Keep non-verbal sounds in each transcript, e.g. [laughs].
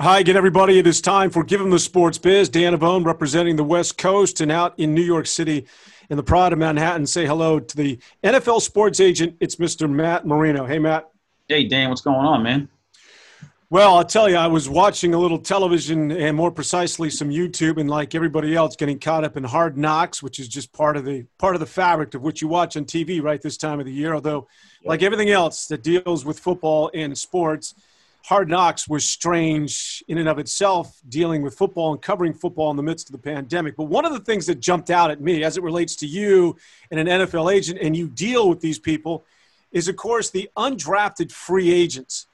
Hi again, everybody. It is time for Give 'em the Sports Biz. Dan Avone representing the West Coast and out in New York City in the Pride of Manhattan. Say hello to the NFL sports agent. It's Mr. Matt Marino. Hey, Matt. Hey, Dan. What's going on, man? Well, I'll tell you, I was watching a little television and more precisely some YouTube, and like everybody else, getting caught up in Hard Knocks, which is just part of the part of the fabric of what you watch on TV right this time of the year. Although, like everything else that deals with football and sports, Hard Knocks was strange in and of itself, dealing with football and covering football in the midst of the pandemic. But one of the things that jumped out at me as it relates to you and an NFL agent, and you deal with these people, is of course the undrafted free agents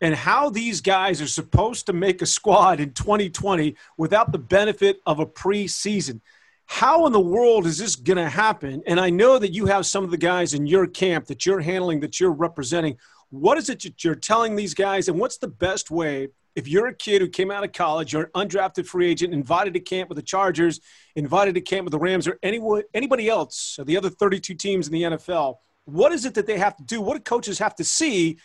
and how these guys are supposed to make a squad in 2020 without the benefit of a preseason. How in the world is this going to happen? And I know that you have some of the guys in your camp that you're handling, that you're representing. What is it that you're telling these guys, and what's the best way if you're a kid who came out of college, you're an undrafted free agent, invited to camp with the Chargers, invited to camp with the Rams, or anyone, anybody else, or the other 32 teams in the NFL, what is it that they have to do? What do coaches have to see,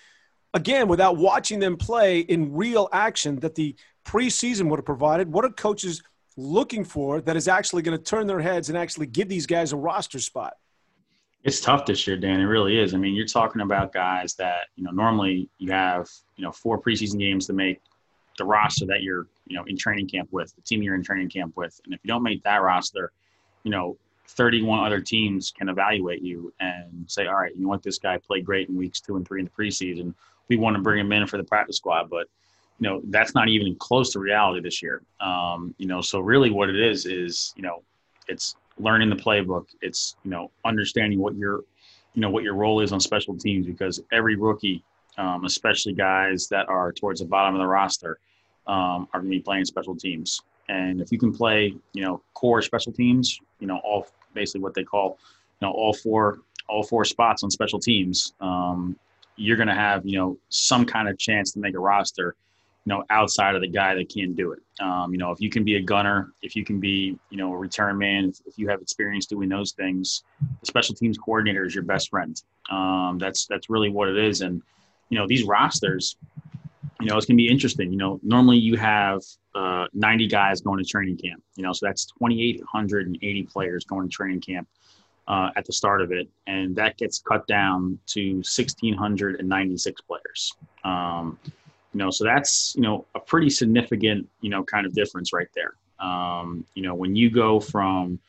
again, without watching them play in real action that the preseason would have provided? What are coaches looking for that is actually going to turn their heads and actually give these guys a roster spot? It's tough this year, Dan. It really is. I mean, you're talking about guys that you know normally you have you know four preseason games to make the roster that you're you know in training camp with, the team you're in training camp with, and if you don't make that roster, you know 31 other teams can evaluate you and say, all right, you know what, this guy played great in weeks two and three in the preseason. We want to bring him in for the practice squad, but you know that's not even close to reality this year. Um, you know, so really what it is is you know it's learning the playbook. It's you know understanding what your you know what your role is on special teams because every rookie, um, especially guys that are towards the bottom of the roster, um, are going to be playing special teams. And if you can play, you know, core special teams, you know, all basically what they call, you know, all four all four spots on special teams, um, you're going to have you know some kind of chance to make a roster you know, outside of the guy that can do it. Um, you know, if you can be a gunner, if you can be, you know, a return man, if, if you have experience doing those things, the special teams coordinator is your best friend. Um, that's that's really what it is. And you know, these rosters, you know, it's gonna be interesting. You know, normally you have uh, 90 guys going to training camp. You know, so that's 2,880 players going to training camp. Uh, at the start of it, and that gets cut down to 1,696 players. Um, you know, so that's you know a pretty significant you know kind of difference right there. Um, you know, when you go from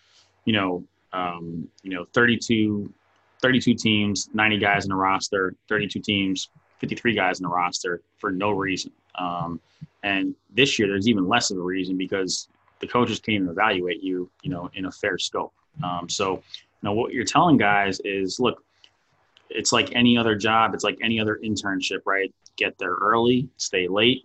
you know um, you know 32 32 teams, 90 guys in a roster, 32 teams, 53 guys in a roster for no reason. Um, and this year, there's even less of a reason because the coaches can't even evaluate you, you know, in a fair scope. Um, so, you know, what you're telling guys is, look, it's like any other job. It's like any other internship, right? Get there early, stay late.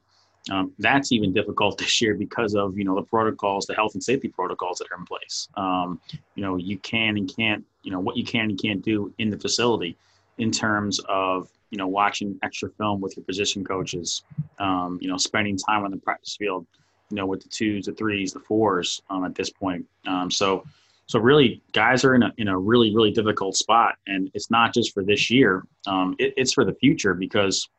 Um, that's even difficult [laughs] this year because of you know the protocols, the health and safety protocols that are in place. Um, you know, you can and can't, you know, what you can and can't do in the facility in terms of you know watching extra film with your position coaches, um, you know, spending time on the practice field, you know, with the twos, the threes, the fours um, at this point. Um, so so really, guys are in a in a really really difficult spot, and it's not just for this year. Um, it, it's for the future because,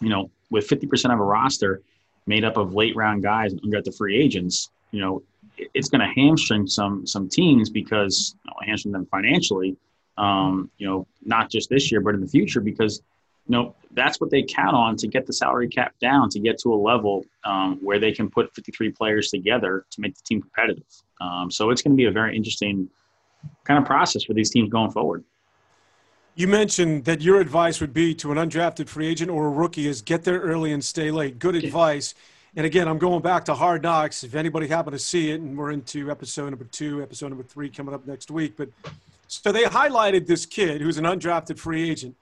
you know, with fifty percent of a roster made up of late round guys and got the free agents, you know, it's going to hamstring some some teams because you know, hamstring them financially. Um, you know, not just this year, but in the future because you know, that's what they count on to get the salary cap down to get to a level um, where they can put 53 players together to make the team competitive. Um, so it's going to be a very interesting kind of process for these teams going forward. You mentioned that your advice would be to an undrafted free agent or a rookie is get there early and stay late. Good advice. And again, I'm going back to Hard Knocks. If anybody happened to see it, and we're into episode number two, episode number three coming up next week. But so they highlighted this kid who's an undrafted free agent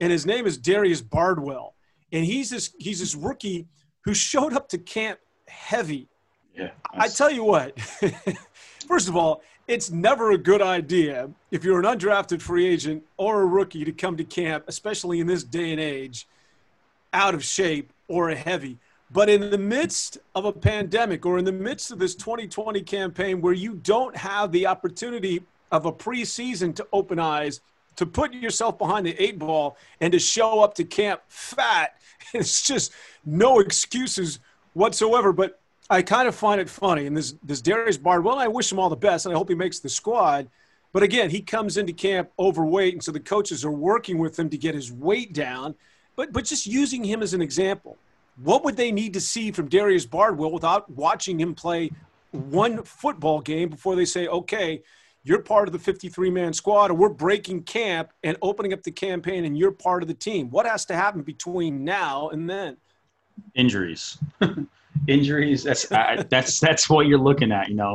and his name is Darius Bardwell, and he's this he's this rookie who showed up to camp heavy. Yeah, I tell you what. [laughs] first of all, it's never a good idea if you're an undrafted free agent or a rookie to come to camp, especially in this day and age, out of shape or a heavy. But in the midst of a pandemic or in the midst of this 2020 campaign where you don't have the opportunity of a preseason to open eyes, to put yourself behind the eight ball and to show up to camp fat. [laughs] It's just no excuses whatsoever. But I kind of find it funny. And this, this Darius Bardwell, I wish him all the best, and I hope he makes the squad. But again, he comes into camp overweight, and so the coaches are working with him to get his weight down. But, but just using him as an example, what would they need to see from Darius Bardwell without watching him play one football game before they say, okay, you're part of the 53 man squad, and we're breaking camp and opening up the campaign, and you're part of the team. What has to happen between now and then? Injuries. [laughs] Injuries. That's I, that's that's what you're looking at. You know,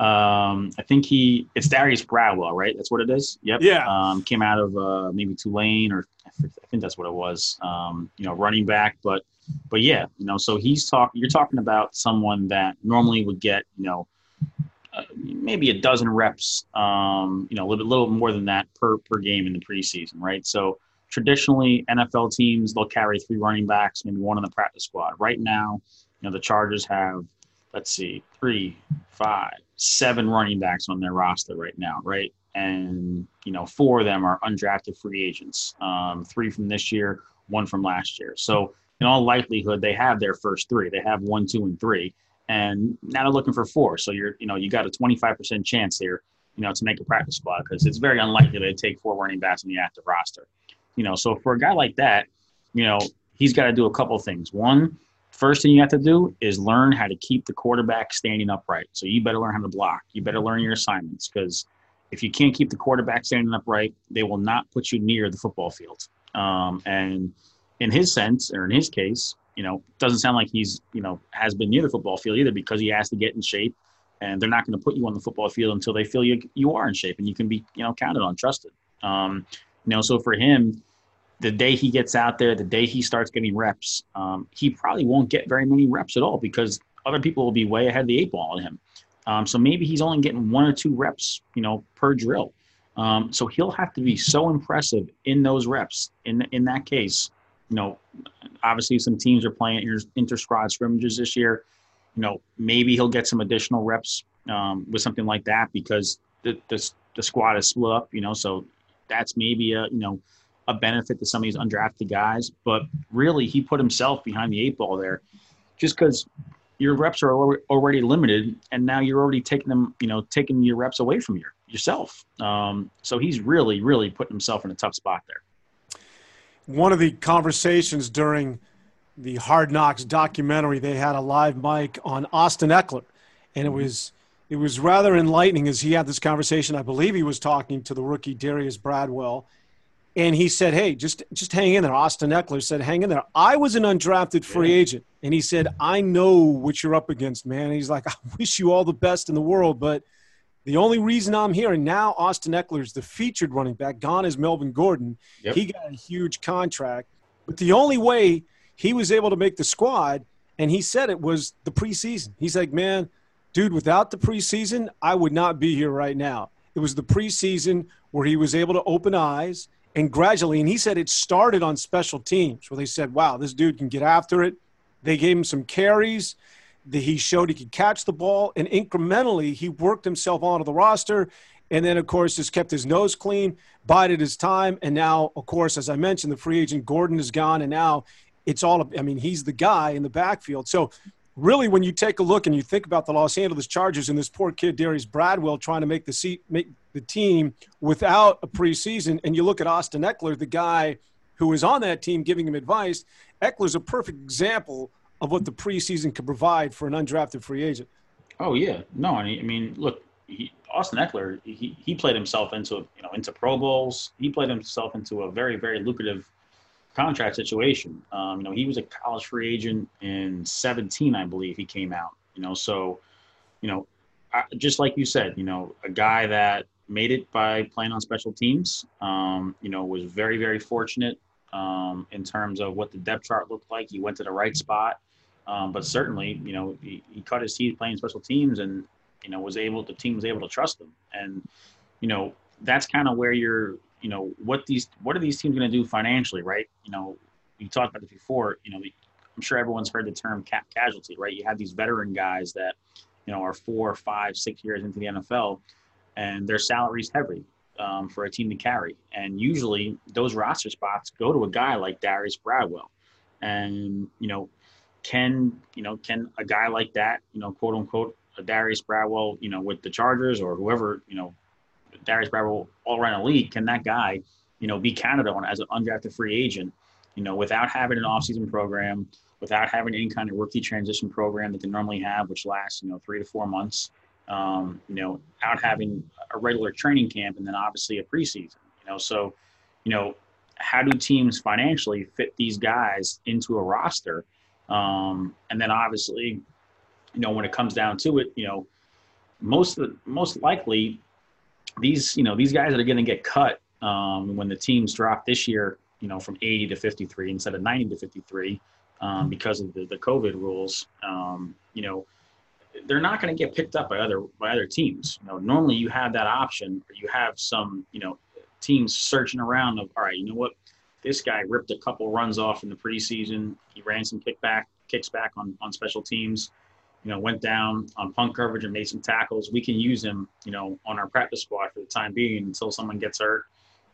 um, I think he it's Darius Bradwell, right? That's what it is. Yep. Yeah. Um, came out of uh, maybe Tulane, or I think that's what it was. Um, you know, running back, but but yeah, you know, so he's talking. You're talking about someone that normally would get you know maybe a dozen reps, um, you know, a little, little more than that per, per game in the preseason, right? So traditionally, NFL teams, they'll carry three running backs, maybe one in the practice squad. Right now, you know, the Chargers have, let's see, three, five, seven running backs on their roster right now, right? And, you know, four of them are undrafted free agents, um, three from this year, one from last year. So, in all likelihood, they have their first three. They have one, two, and three and now they're looking for four. So you're, you know, you got a 25% chance here, you know, to make a practice squad because it's very unlikely they take four running backs in the active roster. You know, so for a guy like that, you know, he's got to do a couple things. One, first thing you have to do is learn how to keep the quarterback standing upright. So you better learn how to block. You better learn your assignments because if you can't keep the quarterback standing upright, they will not put you near the football field. Um, and in his sense, or in his case, you know, doesn't sound like he's, you know, has been near the football field either because he has to get in shape and they're not going to put you on the football field until they feel you, you are in shape and you can be, you know, counted on, trusted. Um, you know, so for him, the day he gets out there, the day he starts getting reps, um, he probably won't get very many reps at all because other people will be way ahead of the eight ball on him. Um, so maybe he's only getting one or two reps, you know, per drill. Um, so he'll have to be so impressive in those reps. In in that case, you know, obviously some teams are playing inter squad scrimmages this year. You know, maybe he'll get some additional reps um, with something like that because the, the the squad is split up. You know, so that's maybe a you know a benefit to some of these undrafted guys. But really, he put himself behind the eight ball there, just because your reps are already limited, and now you're already taking them, you know, taking your reps away from your yourself. Um, so he's really, really putting himself in a tough spot there one of the conversations during the Hard Knocks documentary, they had a live mic on Austin Ekeler, and it mm-hmm. was it was rather enlightening as he had this conversation. I believe he was talking to the rookie Darius Bradwell, and he said, "Hey, just just hang in there." Austin Ekeler said, "Hang in there." I was an undrafted free agent, and he said, "I know what you're up against, man." And he's like, [laughs] "I wish you all the best in the world, but." The only reason I'm here, and now Austin Ekeler is the featured running back. Gone is Melvin Gordon. Yep. He got a huge contract. But the only way he was able to make the squad, and he said it was the preseason. He's like, man, dude, without the preseason, I would not be here right now. It was the preseason where he was able to open eyes and gradually, and he said it started on special teams where they said, wow, this dude can get after it. They gave him some carries he showed he could catch the ball, and incrementally he worked himself onto the roster. And then, of course, just kept his nose clean, bided his time. And now, of course, as I mentioned, the free agent Gordon is gone. And now it's all, I mean, he's the guy in the backfield. So, really, when you take a look and you think about the Los Angeles Chargers and this poor kid, Darius Bradwell, trying to make the seat, make the team without a preseason, and you look at Austin Ekeler, the guy who is on that team giving him advice. Ekeler's a perfect example of what the preseason could provide for an undrafted free agent. Oh yeah, no, I mean, look, he, Austin Ekeler, he, he played himself into you know into Pro Bowls. He played himself into a very very lucrative contract situation. Um, you know, he was a college free agent in 17, I believe he came out. You know, so you know, I, just like you said, you know, a guy that made it by playing on special teams. Um, you know, was very very fortunate um, in terms of what the depth chart looked like. He went to the right spot. Um, but certainly, you know, he, he cut his teeth playing special teams and, you know, was able, the team was able to trust him. And, you know, that's kind of where you're, you know, what these, what are these teams going to do financially, right? You know, we talked about this before, you know, I'm sure everyone's heard the term cap casualty, right? You have these veteran guys that, you know, are four, five, six years into the NFL and their salary's heavy um, for a team to carry. And usually those roster spots go to a guy like Darius Bradwell. And, you know, can you know can a guy like that you know quote unquote a Darius Bradwell you know with the Chargers or whoever you know Darius Bradwell all around the league can that guy you know be counted on as an undrafted free agent you know without having an offseason program without having any kind of rookie transition program that they normally have which lasts you know three to four months um, you know out having a regular training camp and then obviously a preseason you know? So you know how do teams financially fit these guys into a roster? Um, and then obviously, you know, when it comes down to it, you know, most of the, most likely these, you know, these guys that are going to get cut um, when the teams drop this year, you know, from 80 to 53 instead of 90 to 53 um, mm-hmm. because of the, the COVID rules, um, you know, they're not going to get picked up by other by other teams. You know, normally you have that option, or you have some, you know, teams searching around of, all right, you know what, this guy ripped a couple runs off in the preseason. He ran some kickback kicks back on on special teams. You know, went down on punt coverage and made some tackles. We can use him, you know, on our practice squad for the time being until someone gets hurt,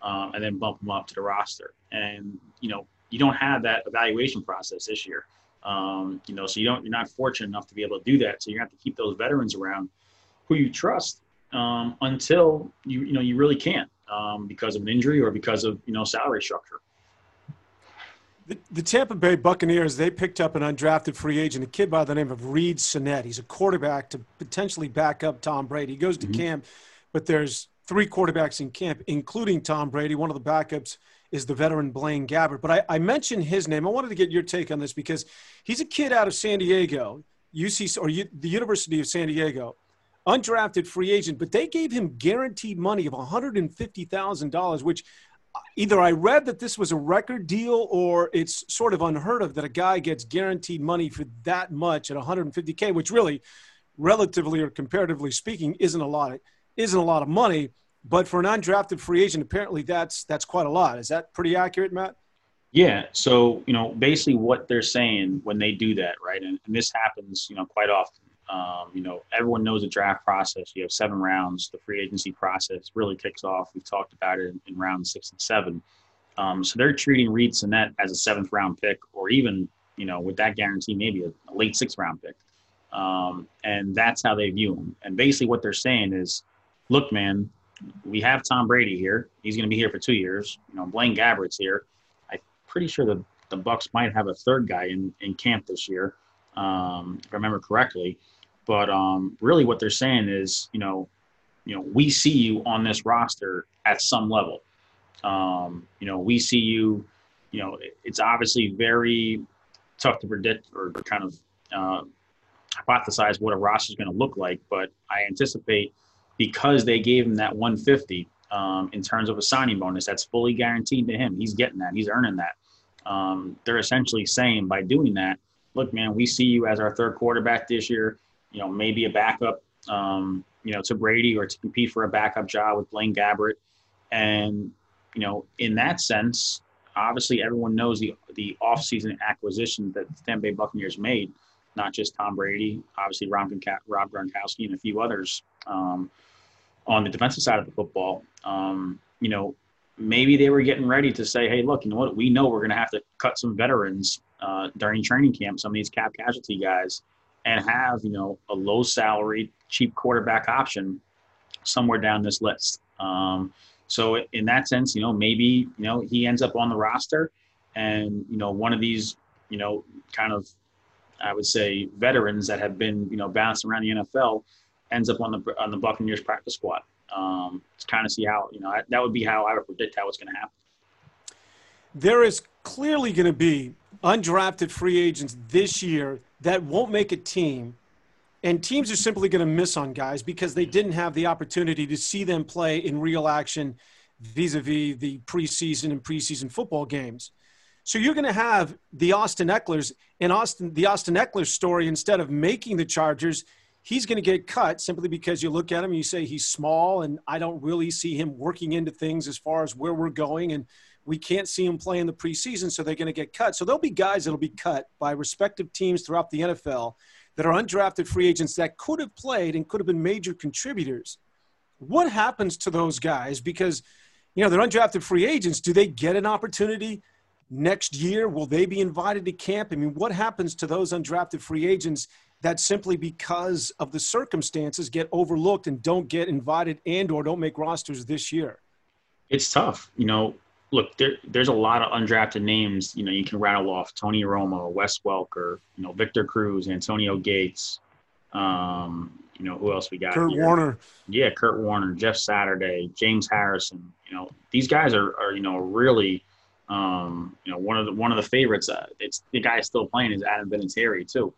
um, and then bump him up to the roster. And you know, you don't have that evaluation process this year. Um, you know, so you don't you're not fortunate enough to be able to do that. So you have to keep those veterans around who you trust um, until you you know you really can't um, because of an injury or because of you know salary structure. The, the, Tampa Bay Buccaneers, they picked up an undrafted free agent, a kid by the name of Reid Sinnett. He's a quarterback to potentially back up Tom Brady. He goes to mm-hmm. camp, but there's three quarterbacks in camp, including Tom Brady. One of the backups is the veteran Blaine Gabbert. But I, I mentioned his name. I wanted to get your take on this because he's a kid out of San Diego, UC or U, the University of San Diego, undrafted free agent. But they gave him guaranteed money of $150,000, which either I read that this was a record deal or it's sort of unheard of that a guy gets guaranteed money for that much at 150k, which really, relatively or comparatively speaking, isn't a lot. Isn't a lot of money, but for an undrafted free agent, apparently that's that's quite a lot. Is that pretty accurate, Matt? Yeah. So you know, basically what they're saying when they do that, right? And, and this happens, you know, quite often. Um, you know, everyone knows the draft process. You have seven rounds. The free agency process really kicks off. We've talked about it in, in round six and seven. Um, so they're treating Reid Sinnett as a seventh round pick, or even, you know, with that guarantee, maybe a, a late sixth round pick. Um, and that's how they view him. And basically, what they're saying is, look, man, we have Tom Brady here. He's going to be here for two years. You know, Blaine Gabbert's here. I'm pretty sure the the Bucs might have a third guy in in camp this year, um, if I remember correctly. But um, really, what they're saying is, you know, you know, we see you on this roster at some level. Um, you know, we see you. You know, it's obviously very tough to predict or kind of uh, hypothesize what a roster is going to look like. But I anticipate because they gave him that 150 um, in terms of a signing bonus, that's fully guaranteed to him. He's getting that. He's earning that. Um, they're essentially saying by doing that, look, man, we see you as our third quarterback this year you know, maybe a backup, um, you know, to Brady or to compete for a backup job with Blaine Gabbert. And, you know, in that sense, obviously everyone knows the the offseason acquisition that the Tampa Bay Buccaneers made, not just Tom Brady, obviously Rob, Rob Gronkowski and a few others um, on the defensive side of the football. Um, you know, maybe they were getting ready to say, hey, look, you know what? We know we're going to have to cut some veterans uh, during training camp, some of these cap casualty guys and have you know a low salary, cheap quarterback option somewhere down this list. Um, so in that sense, you know, maybe you know he ends up on the roster, and you know one of these you know kind of I would say veterans that have been you know bounced around the NFL ends up on the on the Buccaneers practice squad. Um, to kind of see how you know that would be how I would predict how it's going to happen. There is clearly going to be undrafted free agents this year that won't make a team and teams are simply going to miss on guys because they didn't have the opportunity to see them play in real action vis-a-vis the preseason and preseason football games. So you're going to have the Austin Ekeler's and Austin the Austin Ekeler story instead of making the Chargers, he's going to get cut simply because you look at him and you say he's small and I don't really see him working into things as far as where we're going and we can't see them play in the preseason so they're going to get cut. So there'll be guys that'll be cut by respective teams throughout the NFL that are undrafted free agents that could have played and could have been major contributors. What happens to those guys? Because, you know, they're undrafted free agents. Do they get an opportunity next year? Will they be invited to camp? I mean, what happens to those undrafted free agents that simply because of the circumstances get overlooked and don't get invited and or don't make rosters this year? It's tough. You know, look, there, there's a lot of undrafted names. You know, you can rattle off Tony Romo, Wes Welker, you know, Victor Cruz, Antonio Gates. Um, you know, who else we got? Kurt here? Warner. Yeah, Kurt Warner, Jeff Saturday, James Harrison. You know, these guys are, are you know really, um, you know, one of the one of the favorites. Uh, it's the guy still playing is Adam Vinatieri too.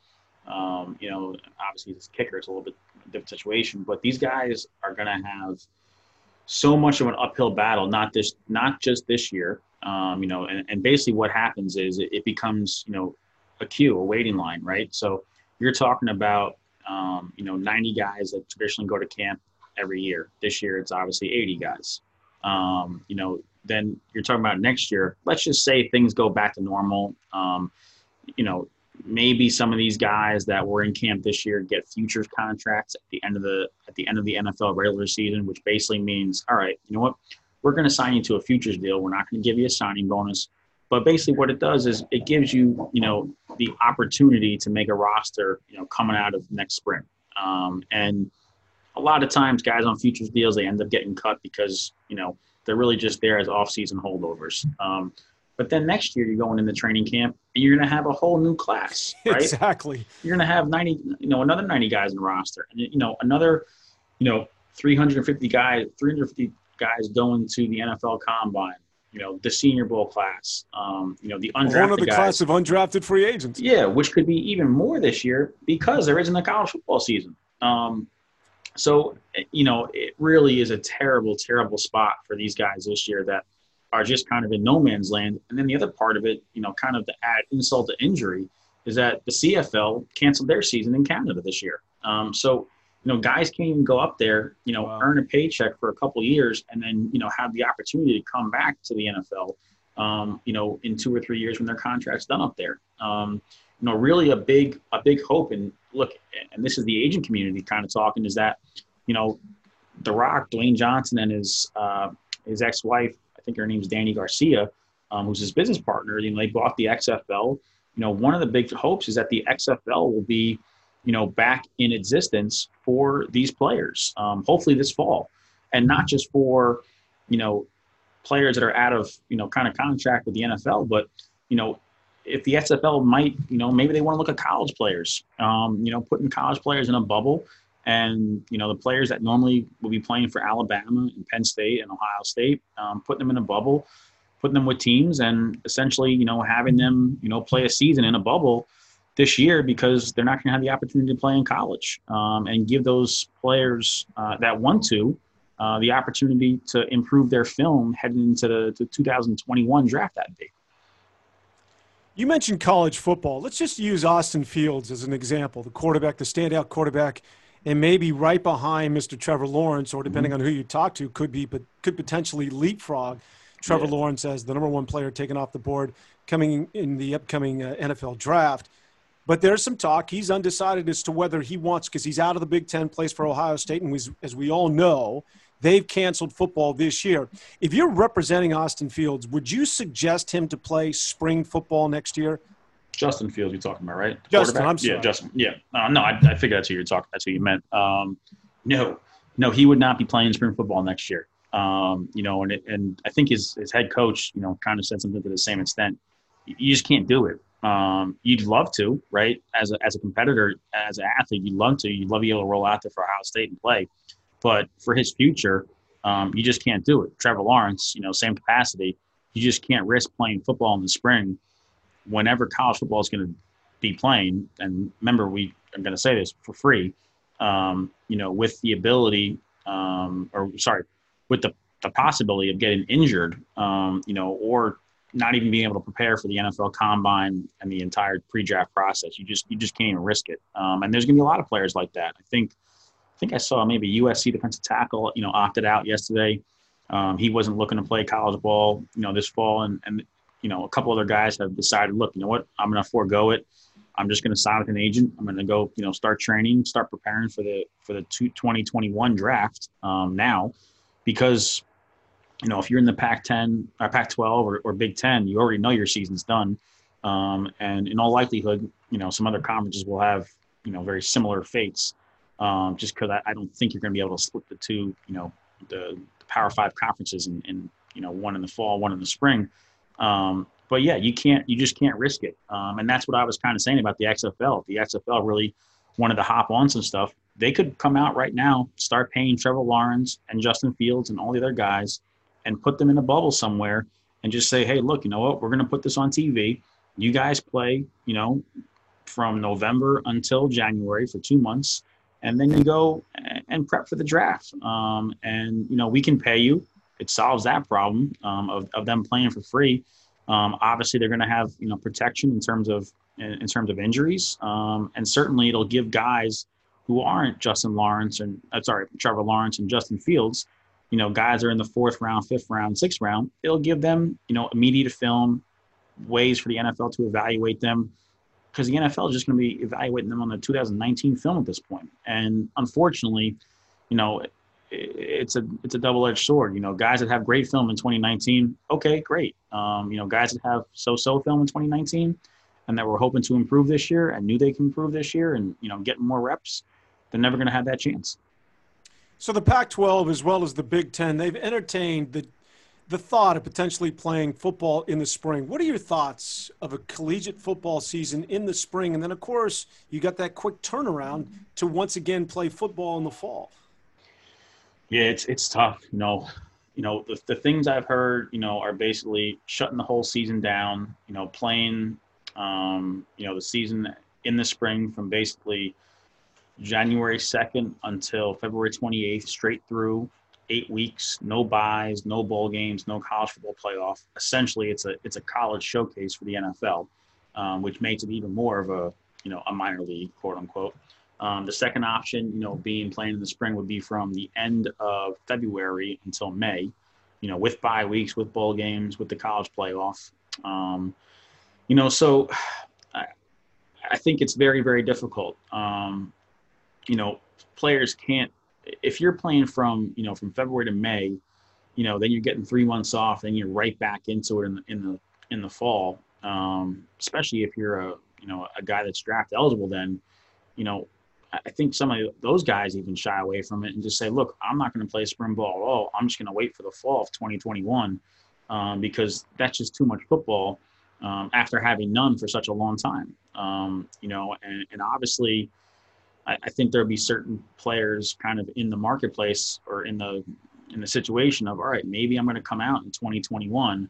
Um, you know, obviously this kicker is a little bit different situation, but these guys are going to have so much of an uphill battle, not this, not just this year. Um, you know, and, and basically what happens is it, it, becomes, you know, a queue, a waiting line, right? So you're talking about, um, you know, 90 guys that traditionally go to camp every year. This year, it's obviously 80 guys. Um, you know, then you're talking about next year. Let's just say things go back to normal. Um, you know, maybe some of these guys that were in camp this year get futures contracts at the end of the at the end of the NFL regular season, which basically means, all right, you know what, we're going to sign you to a futures deal. We're not going to give you a signing bonus, but basically what it does is it gives you, you know, the opportunity to make a roster, you know, coming out of next spring. Um, and a lot of times, guys on futures deals they end up getting cut because you know they're really just there as off-season holdovers. Um, but then next year you're going in the training camp and you're going to have a whole new class, [laughs] right? Exactly. You're going to have 90, you know, another 90 guys in the roster, and you know another, you know, 350 guys, 350 guys going to the NFL Combine. You know, the Senior Bowl class. Um, you know, the undrafted one of the guys. class of undrafted free agents. Yeah, which could be even more this year because there isn't a college football season. Um, so, you know, it really is a terrible, terrible spot for these guys this year that are just kind of in no man's land. And then the other part of it, you know, kind of to add insult to injury, is that the CFL canceled their season in Canada this year. Um, so, you know, guys can't even go up there, you know, wow. earn a paycheck for a couple years, and then you know have the opportunity to come back to the NFL, um, you know, in two or three years when their contract's done up there. Um, you know, really a big a big hope. And look, and this is the agent community kind of talking is that, you know, The Rock, Dwayne Johnson, and his uh, his ex-wife think her name's Dany Garcia, um, who's his business partner. You know, they bought the XFL. You know, one of the big hopes is that the XFL will be, you know, back in existence for these players. Um, hopefully this fall, and not just for, you know, players that are out of you know kind of contract with the NFL, but you know, if the XFL might, you know, maybe they want to look at college players. Um, you know, putting college players in a bubble and you know the players that normally will be playing for Alabama and Penn State and Ohio State, um, putting them in a bubble, putting them with teams, and essentially you know having them you know play a season in a bubble this year because they're not going to have the opportunity to play in college, um, and give those players uh, that want to uh, the opportunity to improve their film heading into the, the 2021 draft that day. You mentioned college football. Let's just use Austin Fields as an example, the quarterback, the standout quarterback and maybe right behind Mr. Trevor Lawrence, or depending mm-hmm. on who you talk to, could be, but could potentially leapfrog Trevor yeah. Lawrence as the number one player taken off the board coming in the upcoming uh, NFL draft. But there's some talk. He's undecided as to whether he wants, because he's out of the Big Ten, plays for Ohio State, and as we all know, they've canceled football this year. If you're representing Austin Fields, would you suggest him to play spring football next year? Justin Fields you're talking about, right? The Justin, I'm sorry. Yeah, Justin. Yeah. Uh, no, I, I figured that's who you're talking. That's who you meant. Um, no, no, he would not be playing spring football next year. Um, you know, and it, and I think his his head coach, you know, kind of said something to the same extent. You just can't do it. Um, you'd love to, right? As a, as a competitor, as an athlete, you'd love to. You'd love to be able to roll out there for Ohio State and play. But for his future, um, you just can't do it. Trevor Lawrence, you know, same capacity. You just can't risk playing football in the spring whenever college football is going to be playing. And remember, we I'm going to say this for free. Um, you know, with the ability, um, or sorry, with the the possibility of getting injured, um, you know, or not even being able to prepare for the NFL Combine and the entire pre-draft process. You just you just can't even risk it. Um, and there's going to be a lot of players like that. I think I think I saw maybe USC defensive tackle, you know, opted out yesterday. Um, he wasn't looking to play college ball, you know, this fall, and and you know, a couple other guys have decided, look, you know what, I'm going to forego it. I'm just going to sign with an agent. I'm going to go, you know, start training, start preparing for the for the 2021 draft um, now, because you know, if you're in the Pac-10 or uh, Pac-12 or, or Big Ten, you already know your season's done. Um, and in all likelihood, you know, some other conferences will have, you know, very similar fates. Um, just because I, I, don't think you're going to be able to split the two, you know, the, the Power Five conferences in, in, you know, one in the fall, one in the spring. Um, but yeah, you can't, you just can't risk it. Um, and that's what I was kind of saying about the XFL. The XFL really wanted to hop on some stuff, they could come out right now, start paying Trevor Lawrence and Justin Fields and all the other guys and put them in a bubble somewhere and just say, hey, look, you know what? We're going to put this on TV. You guys play, you know, from November until January for two months. And then you go and prep for the draft. Um, and, you know, we can pay you. It solves that problem um, of, of them playing for free. Um, obviously, they're going to have, you know, protection in terms of in, in terms of injuries. Um, and certainly it'll give guys who aren't Justin Lawrence and, uh, sorry, Trevor Lawrence and Justin Fields – you know, guys are in the fourth round, fifth round, sixth round, it'll give them, you know, immediate film, ways for the NFL to evaluate them because the NFL is just going to be evaluating them on the 2019 film at this point. And unfortunately, you know, it's a it's a double-edged sword. You know, guys that have great film in 2019, okay, great. Um, you know, guys that have so-so film in 2019 and that we're hoping to improve this year and knew they can improve this year and you know get more reps, they're never going to have that chance. So the Pac-12 as well as the Big Ten, they've entertained the the thought of potentially playing football in the spring. What are your thoughts of a collegiate football season in the spring? And then, of course, you got that quick turnaround to once again play football in the fall. Yeah, it's it's tough. You know, you know the, the things I've heard, you know, are basically shutting the whole season down. You know, playing, um, you know, the season in the spring from basically January 2nd until February 28th, straight through eight weeks, no byes, no bowl games, no college football playoff. Essentially, it's a it's a college showcase for the NFL, um, which makes it even more of a you know a minor league, quote unquote. Um, the second option, you know, being playing in the spring would be from the end of February until May, you know, with bye weeks, with bowl games, with the college playoff. Um, you know, so I, I think it's very, very difficult. Um, you know, players can't if you're playing from you know from February to May, you know, then you're getting three months off, then you're right back into it in the in the in the fall. Um, especially if you're a you know a guy that's draft eligible, then you know I think some of those guys even shy away from it and just say, look, I'm not going to play spring ball at all. I'm just going to wait for the fall of 2021 um, because that's just too much football um, after having none for such a long time. Um, you know, and, and obviously I, I think there'll be certain players kind of in the marketplace or in the in the situation of all right, maybe I'm going to come out in 2021,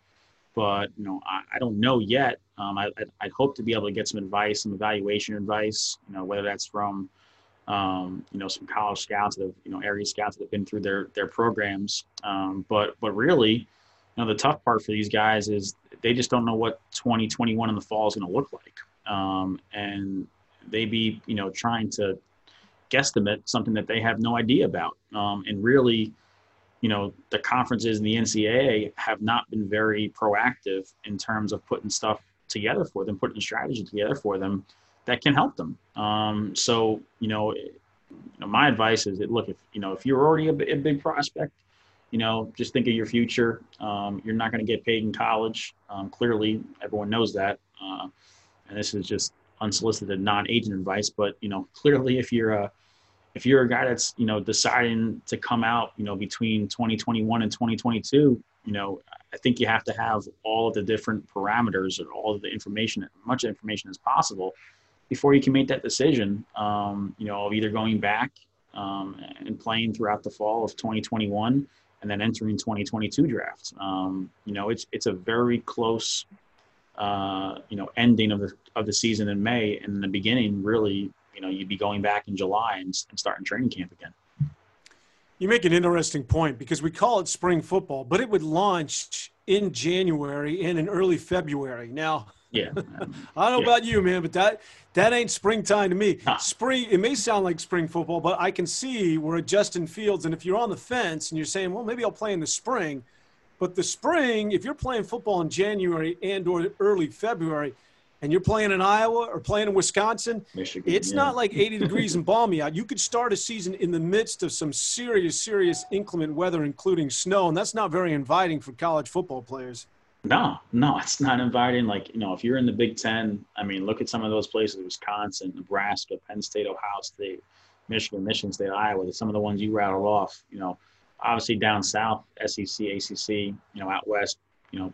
but you know I, I don't know yet. Um, I, I hope to be able to get some advice, some evaluation advice. You know whether that's from um, you know some college scouts that have you know area scouts that have been through their their programs. Um, but but really, you know the tough part for these guys is they just don't know what 2021 in the fall is going to look like. Um, and they be you know trying to guesstimate something that they have no idea about um, and really you know the conferences and the ncaa have not been very proactive in terms of putting stuff together for them putting strategy together for them that can help them. Um, so you know, you know my advice is that look if you know if you're already a, a big prospect you know just think of your future. Um, you're not going to get paid in college. Um, clearly everyone knows that. Uh, and this is just unsolicited non-agent advice, but you know, clearly if you're a if you're a guy that's you know deciding to come out you know between 2021 and 2022 you know i think you have to have all of the different parameters or all of the information as much information as possible before you can make that decision um, you know of either going back um, and playing throughout the fall of 2021 and then entering 2022 draft um, you know it's it's a very close uh, you know ending of the of the season in may and in the beginning really you know you'd be going back in July and, and starting training camp again. You make an interesting point because we call it spring football, but it would launch in January and in early February. Now, yeah, [laughs] I don't know yeah. about you, man, but that that ain't springtime to me. Spring, it may sound like spring football, but I can see we're at Justin Fields, and if you're on the fence and you're saying, well, maybe I'll play in the spring, but the spring, if you're playing football in January and or early February, and you're playing in Iowa or playing in Wisconsin, Michigan, it's yeah. not like [laughs] 80 degrees and balmy out. You could start a season in the midst of some serious, serious inclement weather, including snow, and that's not very inviting for college football players. No, no, it's not inviting. Like, you know, if you're in the Big Ten, I mean, look at some of those places Wisconsin, Nebraska, Penn State, Ohio State, Michigan, Michigan State, Iowa, some of the ones you rattled off, you know, obviously down south, SEC, ACC, you know, out west, you know,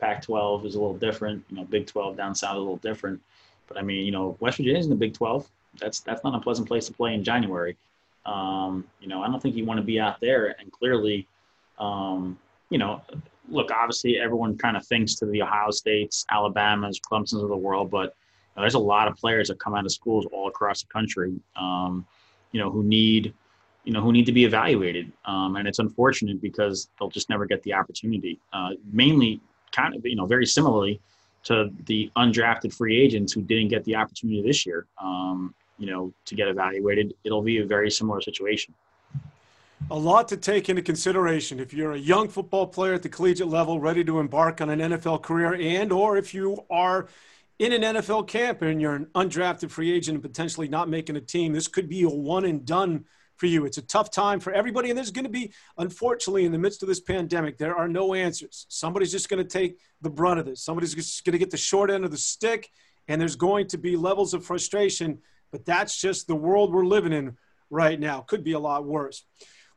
Pac-12 is a little different. You know, Big 12 down south a little different. But I mean, you know, West Virginia is in the Big 12. That's that's not a pleasant place to play in January. Um, you know, I don't think you want to be out there. And clearly, um, you know, look, obviously everyone kind of thinks to the Ohio States, Alabamas, Clemson's of the world, but there's a lot of players that come out of schools all across the country, um, you know, who need, you know, who need to be evaluated. Um, and it's unfortunate because they'll just never get the opportunity. Uh, mainly kind of, you know, very similarly to the undrafted free agents who didn't get the opportunity this year, um, you know, to get evaluated. It'll be a very similar situation. A lot to take into consideration if you're a young football player at the collegiate level ready to embark on an NFL career and or if you are in an NFL camp and you're an undrafted free agent and potentially not making a team, this could be a one and done for you. It's a tough time for everybody. And there's going to be, unfortunately, in the midst of this pandemic, there are no answers. Somebody's just going to take the brunt of this. Somebody's just going to get the short end of the stick. And there's going to be levels of frustration. But that's just the world we're living in right now. Could be a lot worse.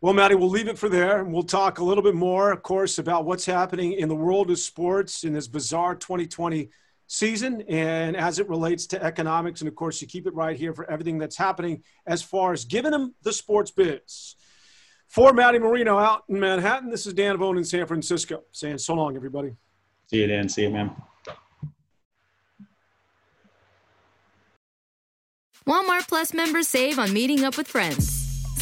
Well, Maddie, we'll leave it for there. And we'll talk a little bit more, of course, about what's happening in the world of sports in this bizarre 2020 season and as it relates to economics. And of course, you keep it right here for everything that's happening as far as giving them the sports biz. For Matty Marino out in Manhattan, this is Dan Vone in San Francisco saying so long, everybody. See you, Dan. See you, man. Walmart Plus members save on meeting up with friends.